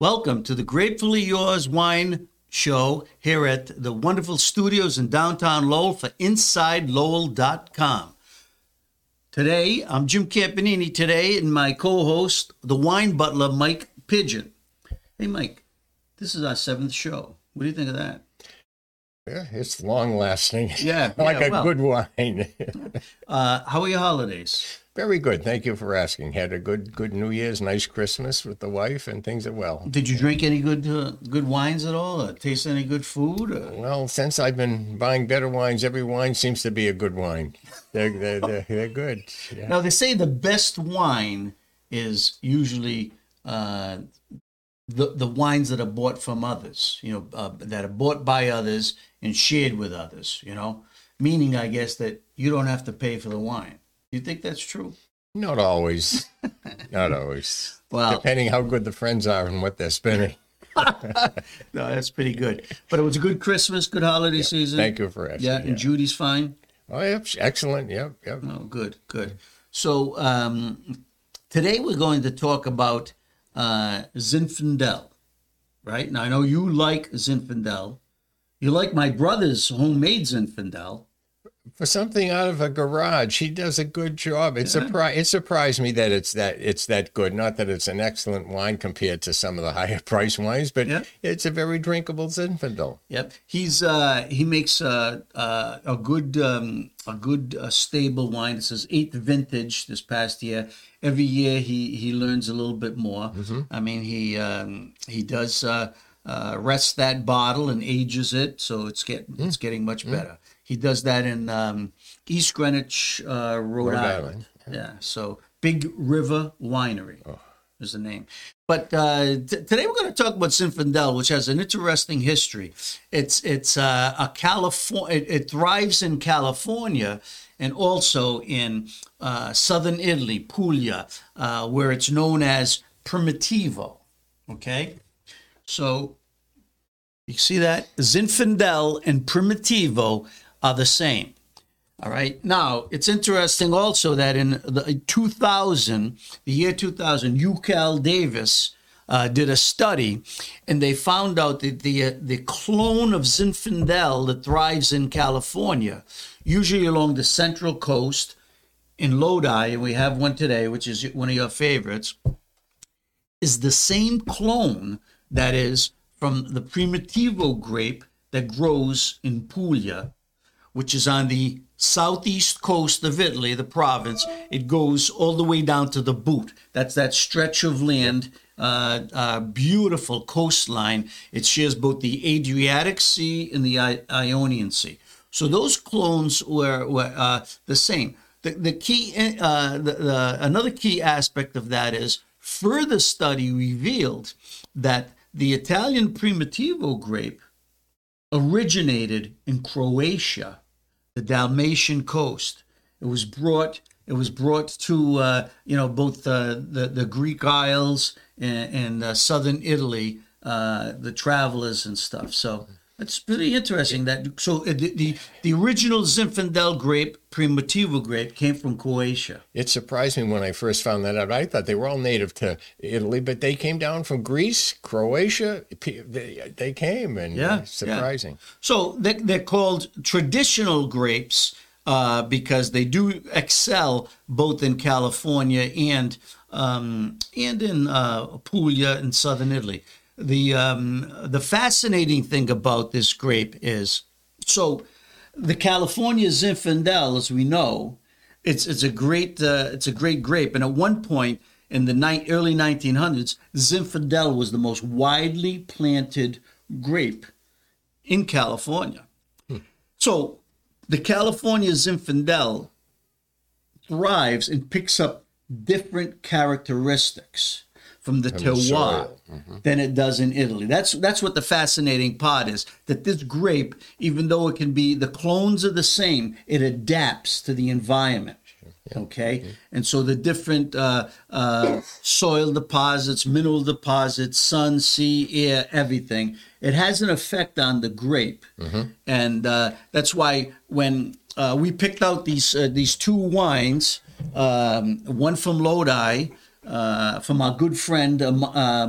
Welcome to the Grapefully Yours Wine Show here at the wonderful studios in downtown Lowell for InsideLowell.com. Today, I'm Jim Campanini today, and my co host, the wine butler, Mike Pigeon. Hey, Mike, this is our seventh show. What do you think of that? Yeah, it's long lasting. Yeah, like yeah, a well. good wine. Uh, how are your holidays? Very good. Thank you for asking. Had a good good New Year's, nice Christmas with the wife, and things are well. Did you drink any good uh, good wines at all? Or taste any good food? Or? Well, since I've been buying better wines, every wine seems to be a good wine. They're they're, they're, they're good. Yeah. Now they say the best wine is usually uh, the the wines that are bought from others. You know, uh, that are bought by others and shared with others. You know, meaning I guess that you don't have to pay for the wine. You think that's true? Not always. Not always. Well- depending how good the friends are and what they're spending. No, that's pretty good. But it was a good Christmas, good holiday season. Thank you for asking. Yeah, and Judy's fine. Oh, yep. Excellent. Yep. Yep. Oh, good, good. So um, today we're going to talk about uh, Zinfandel, right? Now I know you like Zinfandel. You like my brother's homemade Zinfandel. For something out of a garage, he does a good job. It surprised it surprised me that it's that it's that good. Not that it's an excellent wine compared to some of the higher price wines, but Yeah. it's a very drinkable Zinfandel. Yep, he's uh, he makes uh, uh, a good um, a good uh, stable wine. It says eighth vintage this past year. Every year he he learns a little bit more. I mean he um, he does uh, uh, rest that bottle and ages it, so it's get it's getting much better. He does that in um, East Greenwich, uh, Rhode, Rhode Island. Island, Yeah, so Big River Winery is the name. But uh, t- today we're going to talk about Zinfandel, which has an interesting history. It's it's uh, a California. It, it thrives in California and also in uh, southern Italy, Puglia, uh, where it's known as Primitivo. Okay, so you see that Zinfandel and Primitivo are the same. All right. Now, it's interesting also that in the 2000, the year 2000, UCal Davis uh, did a study and they found out that the, uh, the clone of Zinfandel that thrives in California, usually along the central coast in Lodi, and we have one today, which is one of your favorites, is the same clone that is from the Primitivo grape that grows in Puglia, which is on the southeast coast of Italy, the province. It goes all the way down to the boot. That's that stretch of land, uh, uh, beautiful coastline. It shares both the Adriatic Sea and the I- Ionian Sea. So those clones were, were uh, the same. The, the key, uh, the, the, another key aspect of that is further study revealed that the Italian Primitivo grape originated in Croatia, the Dalmatian coast. It was brought. It was brought to uh, you know both the the Greek Isles and, and uh, southern Italy, uh, the travelers and stuff. So it's pretty interesting that so uh, the the, the original Zinfandel grape, Primitivo grape, came from Croatia. It surprised me when I first found that out. I thought they were all native to Italy, but they came down from Greece, Croatia. They, they came, and Yeah, uh, yeah. surprising. So they, they're called traditional grapes uh, because they do excel both in California and um, and in uh, Puglia in southern Italy. The um, the fascinating thing about this grape is so the California Zinfandel, as we know, it's it's a great uh, it's a great grape, and at one point in the ni- early 1900s, Zinfandel was the most widely planted grape in California. So the California Zinfandel thrives and picks up different characteristics from the terroir soil. than it does in Italy. That's that's what the fascinating part is. That this grape, even though it can be the clones are the same, it adapts to the environment. Okay, and so the different uh, uh, soil deposits, mineral deposits, sun, sea, air, everything, it has an effect on the grape, and uh, that's why when uh, we picked out these uh, these two wines, um, one from Lodi, uh, from our good friend uh, um,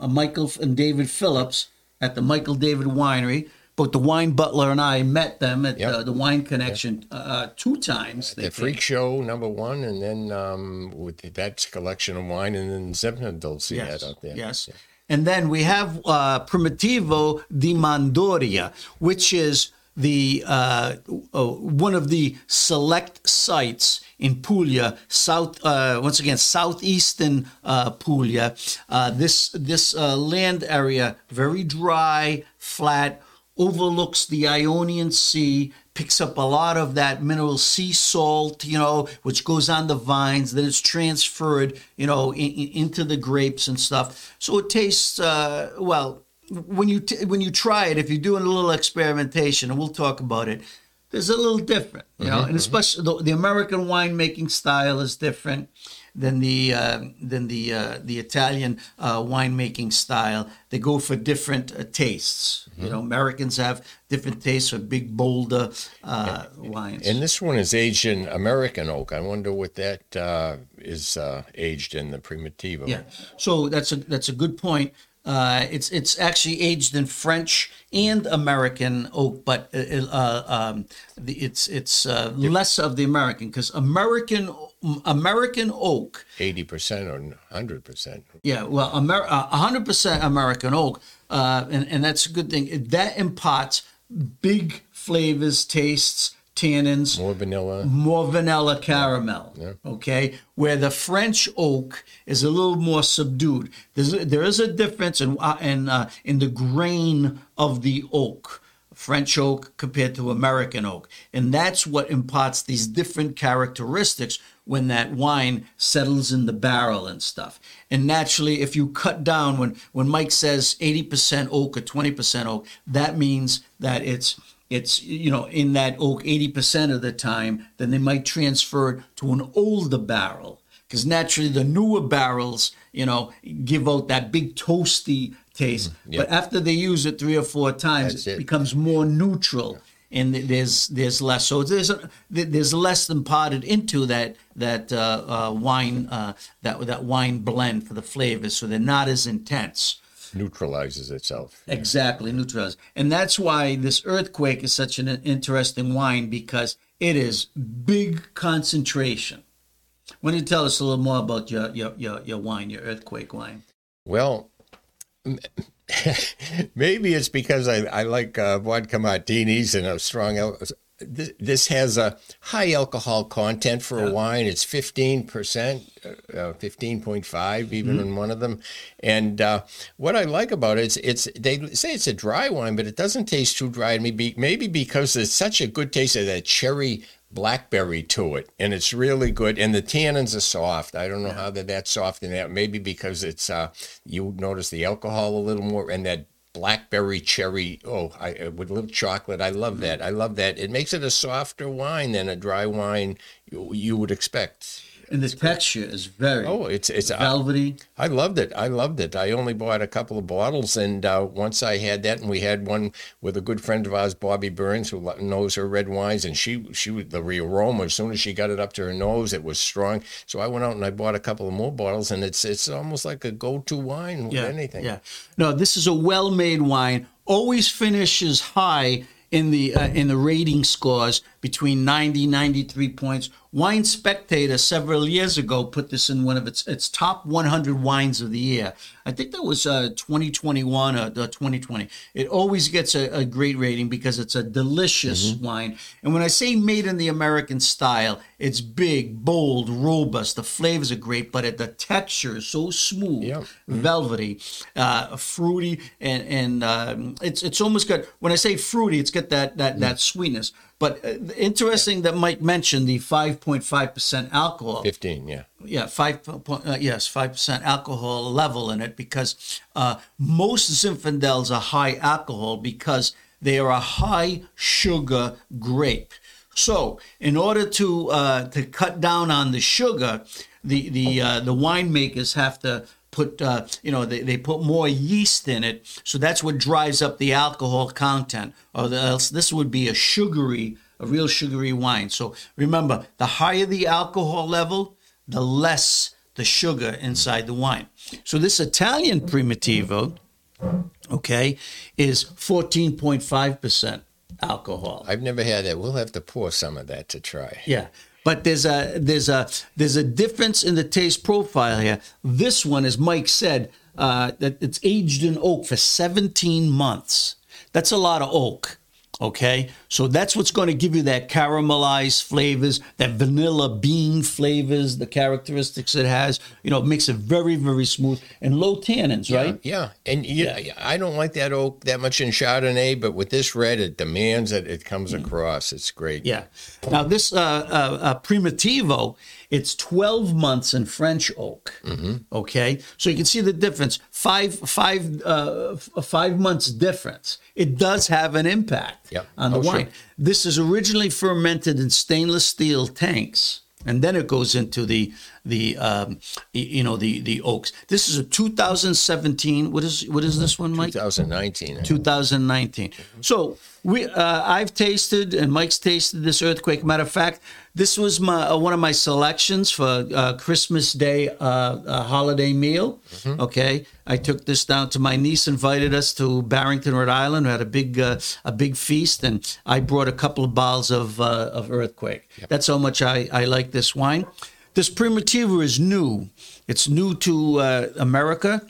uh, Michael and David Phillips at the Michael David Winery. Both the wine butler and I met them at Yep. uh, the Wine Connection uh, two times. They The Freak Show number one, and then um, with that collection of wine, and then Zinfandels he had out there. Yes. And then we have uh, Primitivo di Manduria, which is the uh, uh, one of the select sites in Puglia, south uh, once again southeastern uh, Puglia. Uh, this this uh, land area very dry, flat, overlooks the Ionian Sea, picks up a lot of that mineral sea salt, you know, which goes on the vines. Then it's transferred, you know, in, in- into the grapes and stuff. So it tastes uh, well when you t- when you try it. If you're doing a little experimentation, and we'll talk about it. There's a little different, you know, and especially the, the American winemaking style is different than the uh, than the uh, the Italian uh, winemaking style. They go for different uh, tastes. You know, Americans have different tastes for big, bolder uh, wines. And this one is aged in American oak. I wonder what that uh, is uh, aged in the Primitivo. yeah, so that's a that's a good point. Uh, it's it's actually aged in French and American oak, but uh, uh, um, the, it's it's uh, less of the American because American American oak Eighty percent or hundred percent. Yeah, well, uh, 100% American oak, uh, and, and that's a good thing. That imparts big flavors, tastes, tannins, More vanilla. more vanilla caramel. Okay, where the French oak is a little more subdued. There's there is a difference in uh, in uh, in the grain of the oak. French oak compared to American oak. And that's what imparts these different characteristics when that wine settles in the barrel and stuff. And naturally, if you cut down, when, when Mike says 80% oak or 20% oak, that means that it's it's you know in that oak 80% of the time then they might transfer it to an older barrel. Because naturally the newer barrels you know give out that big toasty taste. But after they use it three or four times it, it. becomes more neutral and there's there's less. So there's a, th- there's less imparted into that that uh, uh, wine uh, that that wine blend for the flavors. So they're not as intense Neutralizes itself. Exactly, neutralizes. And that's why this earthquake is such an interesting wine because it is big concentration. Why don't you tell us a little more about your your, your, your wine, your earthquake wine? Well, maybe it's because I, I like uh, vodka martinis and a strong. Al- this, has a high alcohol content for a wine. It's fifteen percent, uh, fifteen point five, even in one of them. And uh, what I like about it's, it's they say it's a dry wine, but it doesn't taste too dry. Maybe maybe because there's such a good taste of that cherry blackberry to it, and it's really good. And the tannins are soft. I don't know how they're that soft in that. Maybe because it's uh, you notice the alcohol a little more, and that blackberry cherry. Oh, I uh, with a little chocolate. I love that. I love that. It makes it a softer wine than a dry wine you, you would expect. And the texture is very Oh, it's it's. I, velvety. I loved it. I loved it. I only bought a couple of bottles, and uh, once I had that, and we had one with a good friend of ours, Bobby Burns, who knows her red wines, and she she was the aroma. As soon as she got it up to her nose, it was strong. So I went out and I bought a couple of more bottles, and it's it's almost like a go-to wine with Yeah, anything. Yeah. No, this is a well-made wine. Always finishes high in the uh, in the rating scores between 90 93 points. Wine Spectator several years ago put this in one of its its top 100 wines of the year. I think that was uh, 2021 or uh, 2020. It always gets a, a great rating because it's a delicious wine. And when I say made in the American style, it's big, bold, robust. The flavors are great, but it, the texture is so smooth, Yep. velvety, uh, fruity, and and um, it's it's almost got. When I say fruity, it's got that that that sweetness. But uh, interesting that Mike mentioned the 5.5 percent alcohol Fifteen, yeah. yeah, five point uh, yes, five percent alcohol level in it because uh, most Zinfandels are high alcohol because they are a high sugar grape. So, in order to uh, to cut down on the sugar, the the uh, the winemakers have to put uh, you know they, they put more yeast in it, so that's what drives up the alcohol content. Or else this would be a sugary, a real sugary wine. So remember, the higher the alcohol level, the less the sugar inside the wine. So this Italian Primitivo, okay, is 14.5% alcohol. I've never had that. We'll have to pour some of that to try. Yeah. But there's a there's a there's a difference in the taste profile here. This one, as Mike said, uh, that it's aged in oak for 17 months. That's a lot of oak. Okay, so that's what's going to give you that caramelized flavors, that vanilla bean flavors, the characteristics it has. You know, it makes it very, very smooth and low tannins, right? Yeah, and yeah, I don't like that oak that much in Chardonnay, but with this red, it demands that it comes across. It's great. Yeah. Now this uh, uh, uh, Primitivo, it's 12 months in French oak. Okay, so you can see the difference. Five, five, uh, five months difference. It does have an impact Yep. on the Oh, sure. wine. This is originally fermented in stainless steel tanks, and then it goes into the the um, you know the the oaks. This is a 2017. What is what is this one, Mike? 2019. 2019. So we, uh, I've tasted, and Mike's tasted this earthquake. Matter of fact, this was my uh, one of my selections for uh, Christmas Day uh, uh, holiday meal. Okay, I took this down to my niece, invited us to Barrington, Rhode Island. We had a big uh, a big feast, and I brought a couple of bottles of uh, of earthquake. That's how much I I like this wine. This Primitivo is new. It's new to uh, America.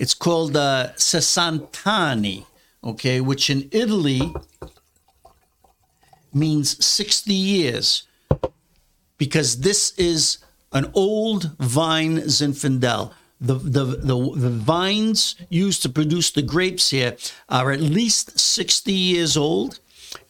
It's called uh, Sessantanni, okay, which in Italy means 60 years because this is an old vine Zinfandel. The, the, the, the vines used to produce the grapes here are at least 60 years old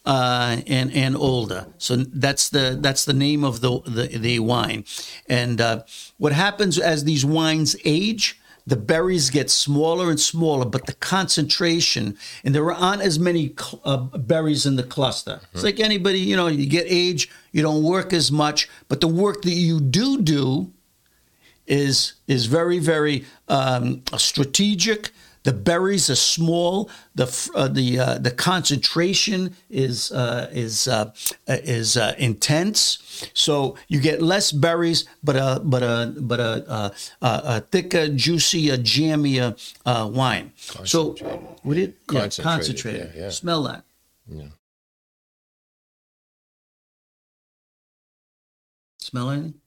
uh, and and older. So that's the that's the name of the the, the wine. And uh, what happens as these wines age? The berries get smaller and smaller, but the concentration and there aren't as many cl- uh, berries in the cluster. It's like anybody, you know, you get age, you don't work as much, but the work that you do do is is very very um, strategic. The berries are small. The uh, the uh, the concentration is uh, is uh, uh, is uh, intense. So you get less berries, but a but a but a, a, thicker, juicy, a jammier uh, wine. So would it yeah, Concentrated, concentrated? yeah, yeah. Smell that. Yeah. Smell anything?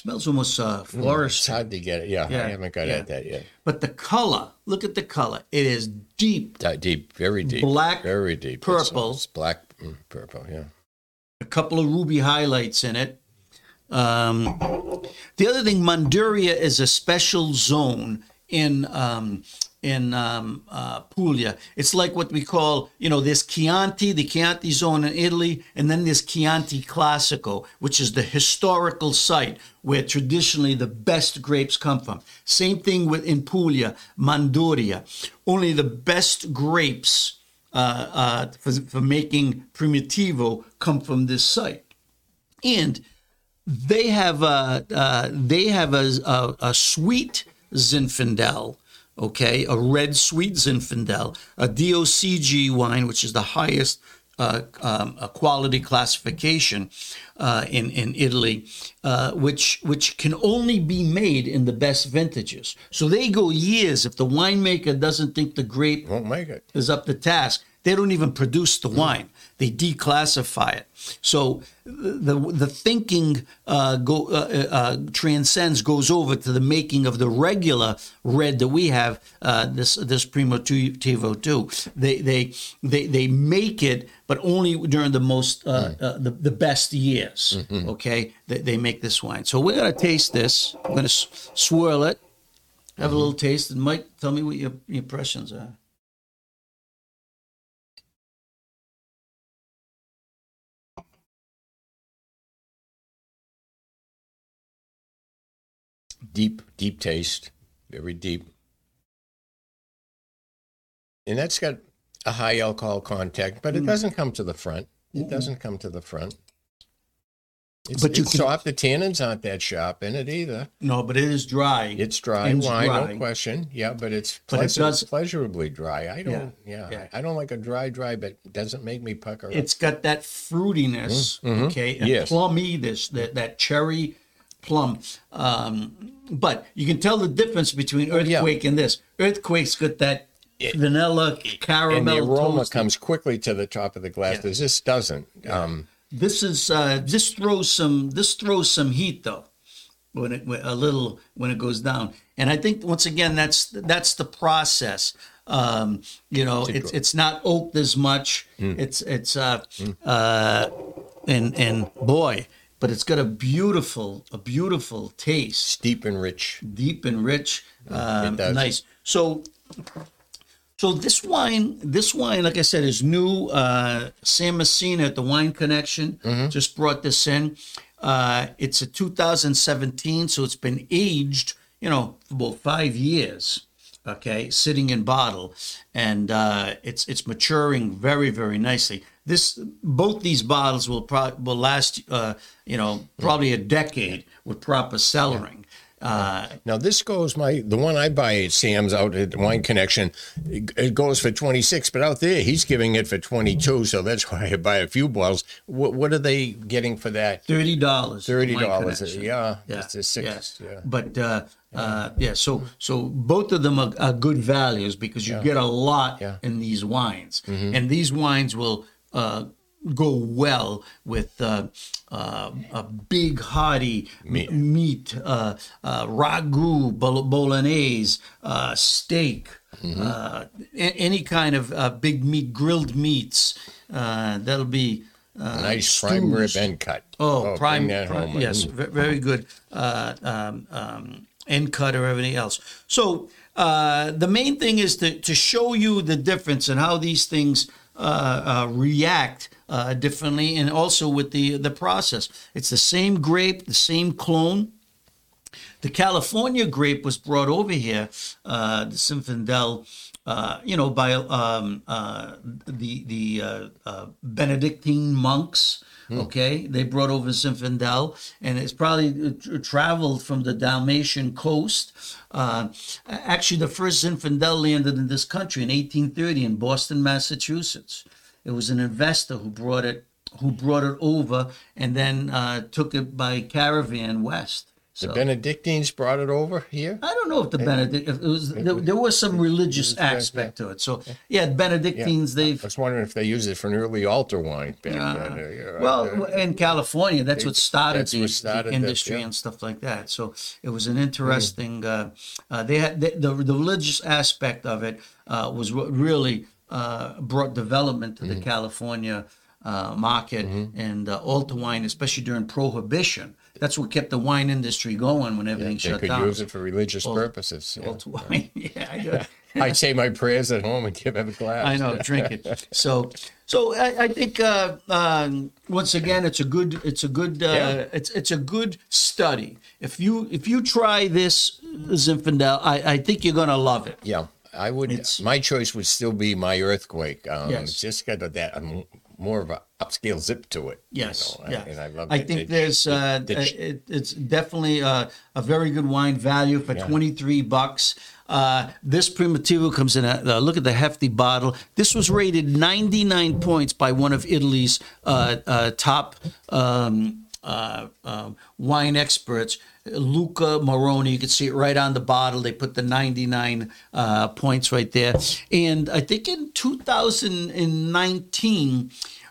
Smells almost uh, It's forest. hard to get it. Yeah, Yeah, I haven't got yeah. at that yet. But the color, look at the color. It is deep, That deep, very deep. Black, very deep. It's- purple. It's, black, mm, purple. Yeah. a couple of ruby highlights in it. Um, the other thing, Manduria is a special zone in um, in um, uh, Puglia. It's like what we call, you know, there's Chianti, the Chianti zone in Italy, and then there's Chianti Classico, which is the historical site where traditionally the best grapes come from. Same thing with in Puglia, Manduria. Only the best grapes uh, uh, for, for making Primitivo come from this site. And they have a uh, they have a, a, a sweet Zinfandel, okay, a red sweet Zinfandel, a DOCG wine, which is the highest uh, um, uh, quality classification uh, in in Italy, uh, which which can only be made in the best vintages. So they go years if the winemaker doesn't think the grape Won't make it. is up to task. They don't even produce the wine; they declassify it. So the the thinking uh, go uh, uh, transcends goes over to the making of the regular red that we have. Uh, this this Primitivo too. They they they they make it, but only during the most uh, uh, the the best years. Okay, they, they make this wine. So we're gonna taste this. I'm gonna s- swirl it. Have a little taste, and Mike, tell me what your, your impressions are. Deep, deep taste. Very deep. And that's got a high alcohol content, but it doesn't come to the front. It doesn't come to the front. It's, But you it's can- soft. The tannins aren't that sharp in it either. No, but it is dry. It's dry It's wine, dry. no question. Yeah, but it's But it does- pleasurably dry. I don't. Yeah, yeah. I, I don't like a dry, dry, but it doesn't make me pucker. up. It's got that fruitiness, okay, and Mm-hmm. Yes. plummy, this that that cherry plum. Um, but you can tell the difference between Oh, yeah. earthquake and this. Earthquake's got that vanilla caramel. and the aroma toasty. comes quickly to the top of the glass. Yeah. This doesn't. Um, This is uh, this throws some this throws some heat though, when it when- a little when it goes down. And I think once again that's that's the process. Um, you know, it's it's not oaked as much. Mm. It's it's uh, uh, and and boy, but it's got a beautiful a beautiful taste, steep and rich. deep and rich, um, nice. So so this wine, this wine, like I said, is new. Uh, Sam Messina at the Wine Connection just brought this in. Uh, it's a 2017, so it's been aged, you know, for about five years. Okay, sitting in bottle, and uh, it's it's maturing very very nicely. This both these bottles will pro- will last, uh, you know, probably a decade with proper cellaring. Uh, Now this goes my the one I buy at Sam's out at Wine Connection. It, it goes for twenty six, but out there he's giving it for twenty two. So that's why I buy a few bottles. What what are they getting for that? Thirty dollars. Thirty dollars. Yeah, Yeah. It's a six. yes. Yeah. But uh, uh, yeah, so so both of them are, are good values because you get a lot Yeah. Mm-hmm. in these wines, and these wines will uh, go well with uh, uh, a big hearty Meat. meat, uh, uh, ragu, bol- bolognese, uh, steak. Mm-hmm. Uh, any kind of uh, big meat, grilled meats, uh, that'll be uh, Nice prime rib end cut. Oh, prime, that prime- home. yes, ve- very good. Uh, um, um, end cut or everything else. So uh, the main thing is to, to show you the difference and how these things uh, uh, react uh, differently, and also with the the process. It's the same grape, the same clone. The California grape was brought over here, uh, the Zinfandel, uh, you know, by um, uh, the the uh, uh, Benedictine monks. Okay, they brought over Zinfandel, and it's probably tra- traveled from the Dalmatian coast. Uh, actually, the first Zinfandel landed in this country in 1830 in Boston, Massachusetts. It was an investor who brought it who brought it over and then uh, took it by caravan west. The Benedictines brought it over here. I don't know if the Benedict if it was there, there was some religious aspect to it. So yeah, Benedictines I they've I was wondering if they used it for an early altar wine then. uh, yeah. well in California that's what started That's the, what started the that, industry yeah. and stuff like that. So it was an interesting. Uh, uh, they had the, the the religious aspect of it uh, was what really uh, brought development to Mm-hmm. the California. Uh, market and uh, altar wine, especially during Prohibition, that's what kept the wine industry going when everything they shut could down. use it for religious purposes. yeah. Wine, yeah, I. I'd say my prayers at home and give him a glass. I know, drink it. So, so I, I think uh, um, once again, it's a good, it's a good, uh, Yeah. it's it's a good study. If you if you try this Zinfandel, I, I think you're gonna love it. Yeah, I would. It's- my choice would still be my earthquake. Um, Yes. It's just got that um, more of a upscale zip to it. you Yes, know, yeah. And I love I it. think It- there's it- uh, it- it, it's definitely uh, a very good wine value for 23 bucks. Uh, this Primitivo comes in a uh, look at the hefty bottle. This was rated 99 points by one of Italy's uh, uh, top um, uh, uh, wine experts, Luca Maroni. You can see it right on the bottle. They put the 99 uh, points right there. And I think in 2019,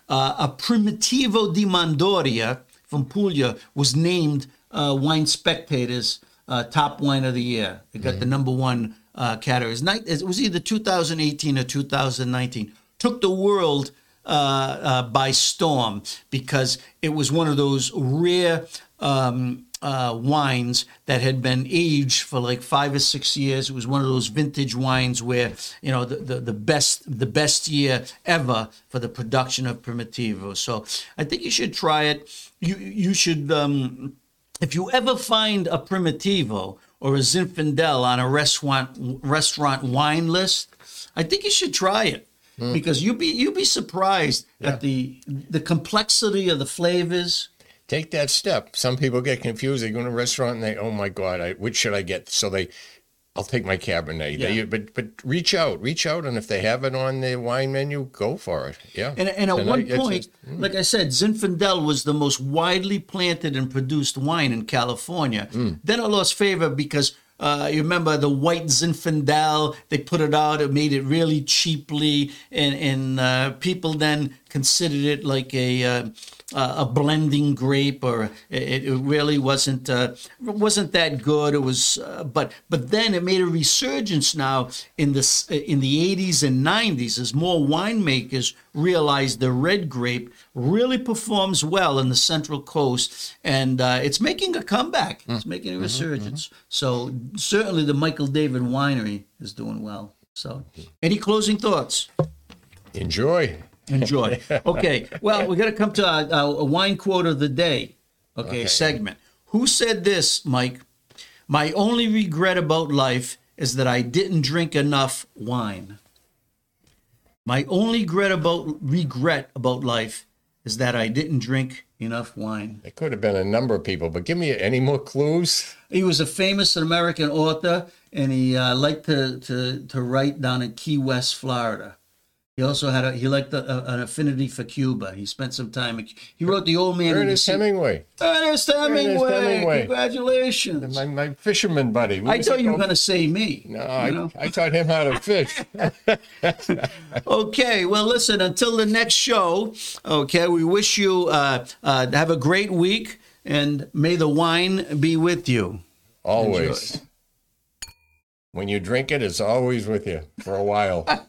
uh, a Primitivo di Manduria from Puglia was named uh, Wine Spectator's uh, top wine of the year. It got the number one uh, category. It was either 2018 or 2019. Took the world uh, uh, by storm because it was one of those rare um, uh, wines that had been aged for like five or six years. It was one of those vintage wines where you know the, the, the best the best year ever for the production of Primitivo. So I think you should try it. You you should um, if you ever find a Primitivo or a Zinfandel on a restaurant restaurant wine list, I think you should try it because you'll be you'll be surprised at the the complexity of the flavors. Take that step. Some people get confused. They go to a restaurant and they, oh my God, I, which should I get? So they, I'll take my Cabernet. Yeah. They, but but reach out, reach out, and if they have it on the wine menu, go for it. Yeah. And, and at Tonight, one point, just- like I said, Zinfandel was the most widely planted and produced wine in California. Mm. Then it lost favor because uh, you remember the white Zinfandel, they put it out, it made it really cheaply, and, and uh, people then considered it like a. Uh, a blending grape, or it, it really wasn't uh, wasn't that good. It was, uh, but but then it made a resurgence now in the in the 80s and 90s as more winemakers realized the red grape really performs well in the Central Coast, and uh, it's making a comeback. It's making a resurgence. So certainly the Michael David Winery is doing well. So, any closing thoughts? Enjoy. Enjoy. Okay. Well, we're going to come to a, a wine quote of the day. Okay, Okay. segment. Who said this, Mike? My only regret about life is that I didn't drink enough wine. My only regret about regret about life is that I didn't drink enough wine. It could have been a number of people, but give me any more clues. He was a famous American author, and he uh, liked to, to to write down in Key West, Florida. He also had a he liked a, a- an affinity for Cuba. He spent some time. in- He wrote the Old Man and the Ernest Sea. Hemingway, Ernest Hemingway. Hemingway. Congratulations. my, my fisherman buddy. I thought you were going to say me. No, I, know? I taught him how to fish. Okay, well, listen, until the next show, okay, we wish you uh, uh, have a great week and may the wine be with you. Always. When you drink it, it's always with you for a while.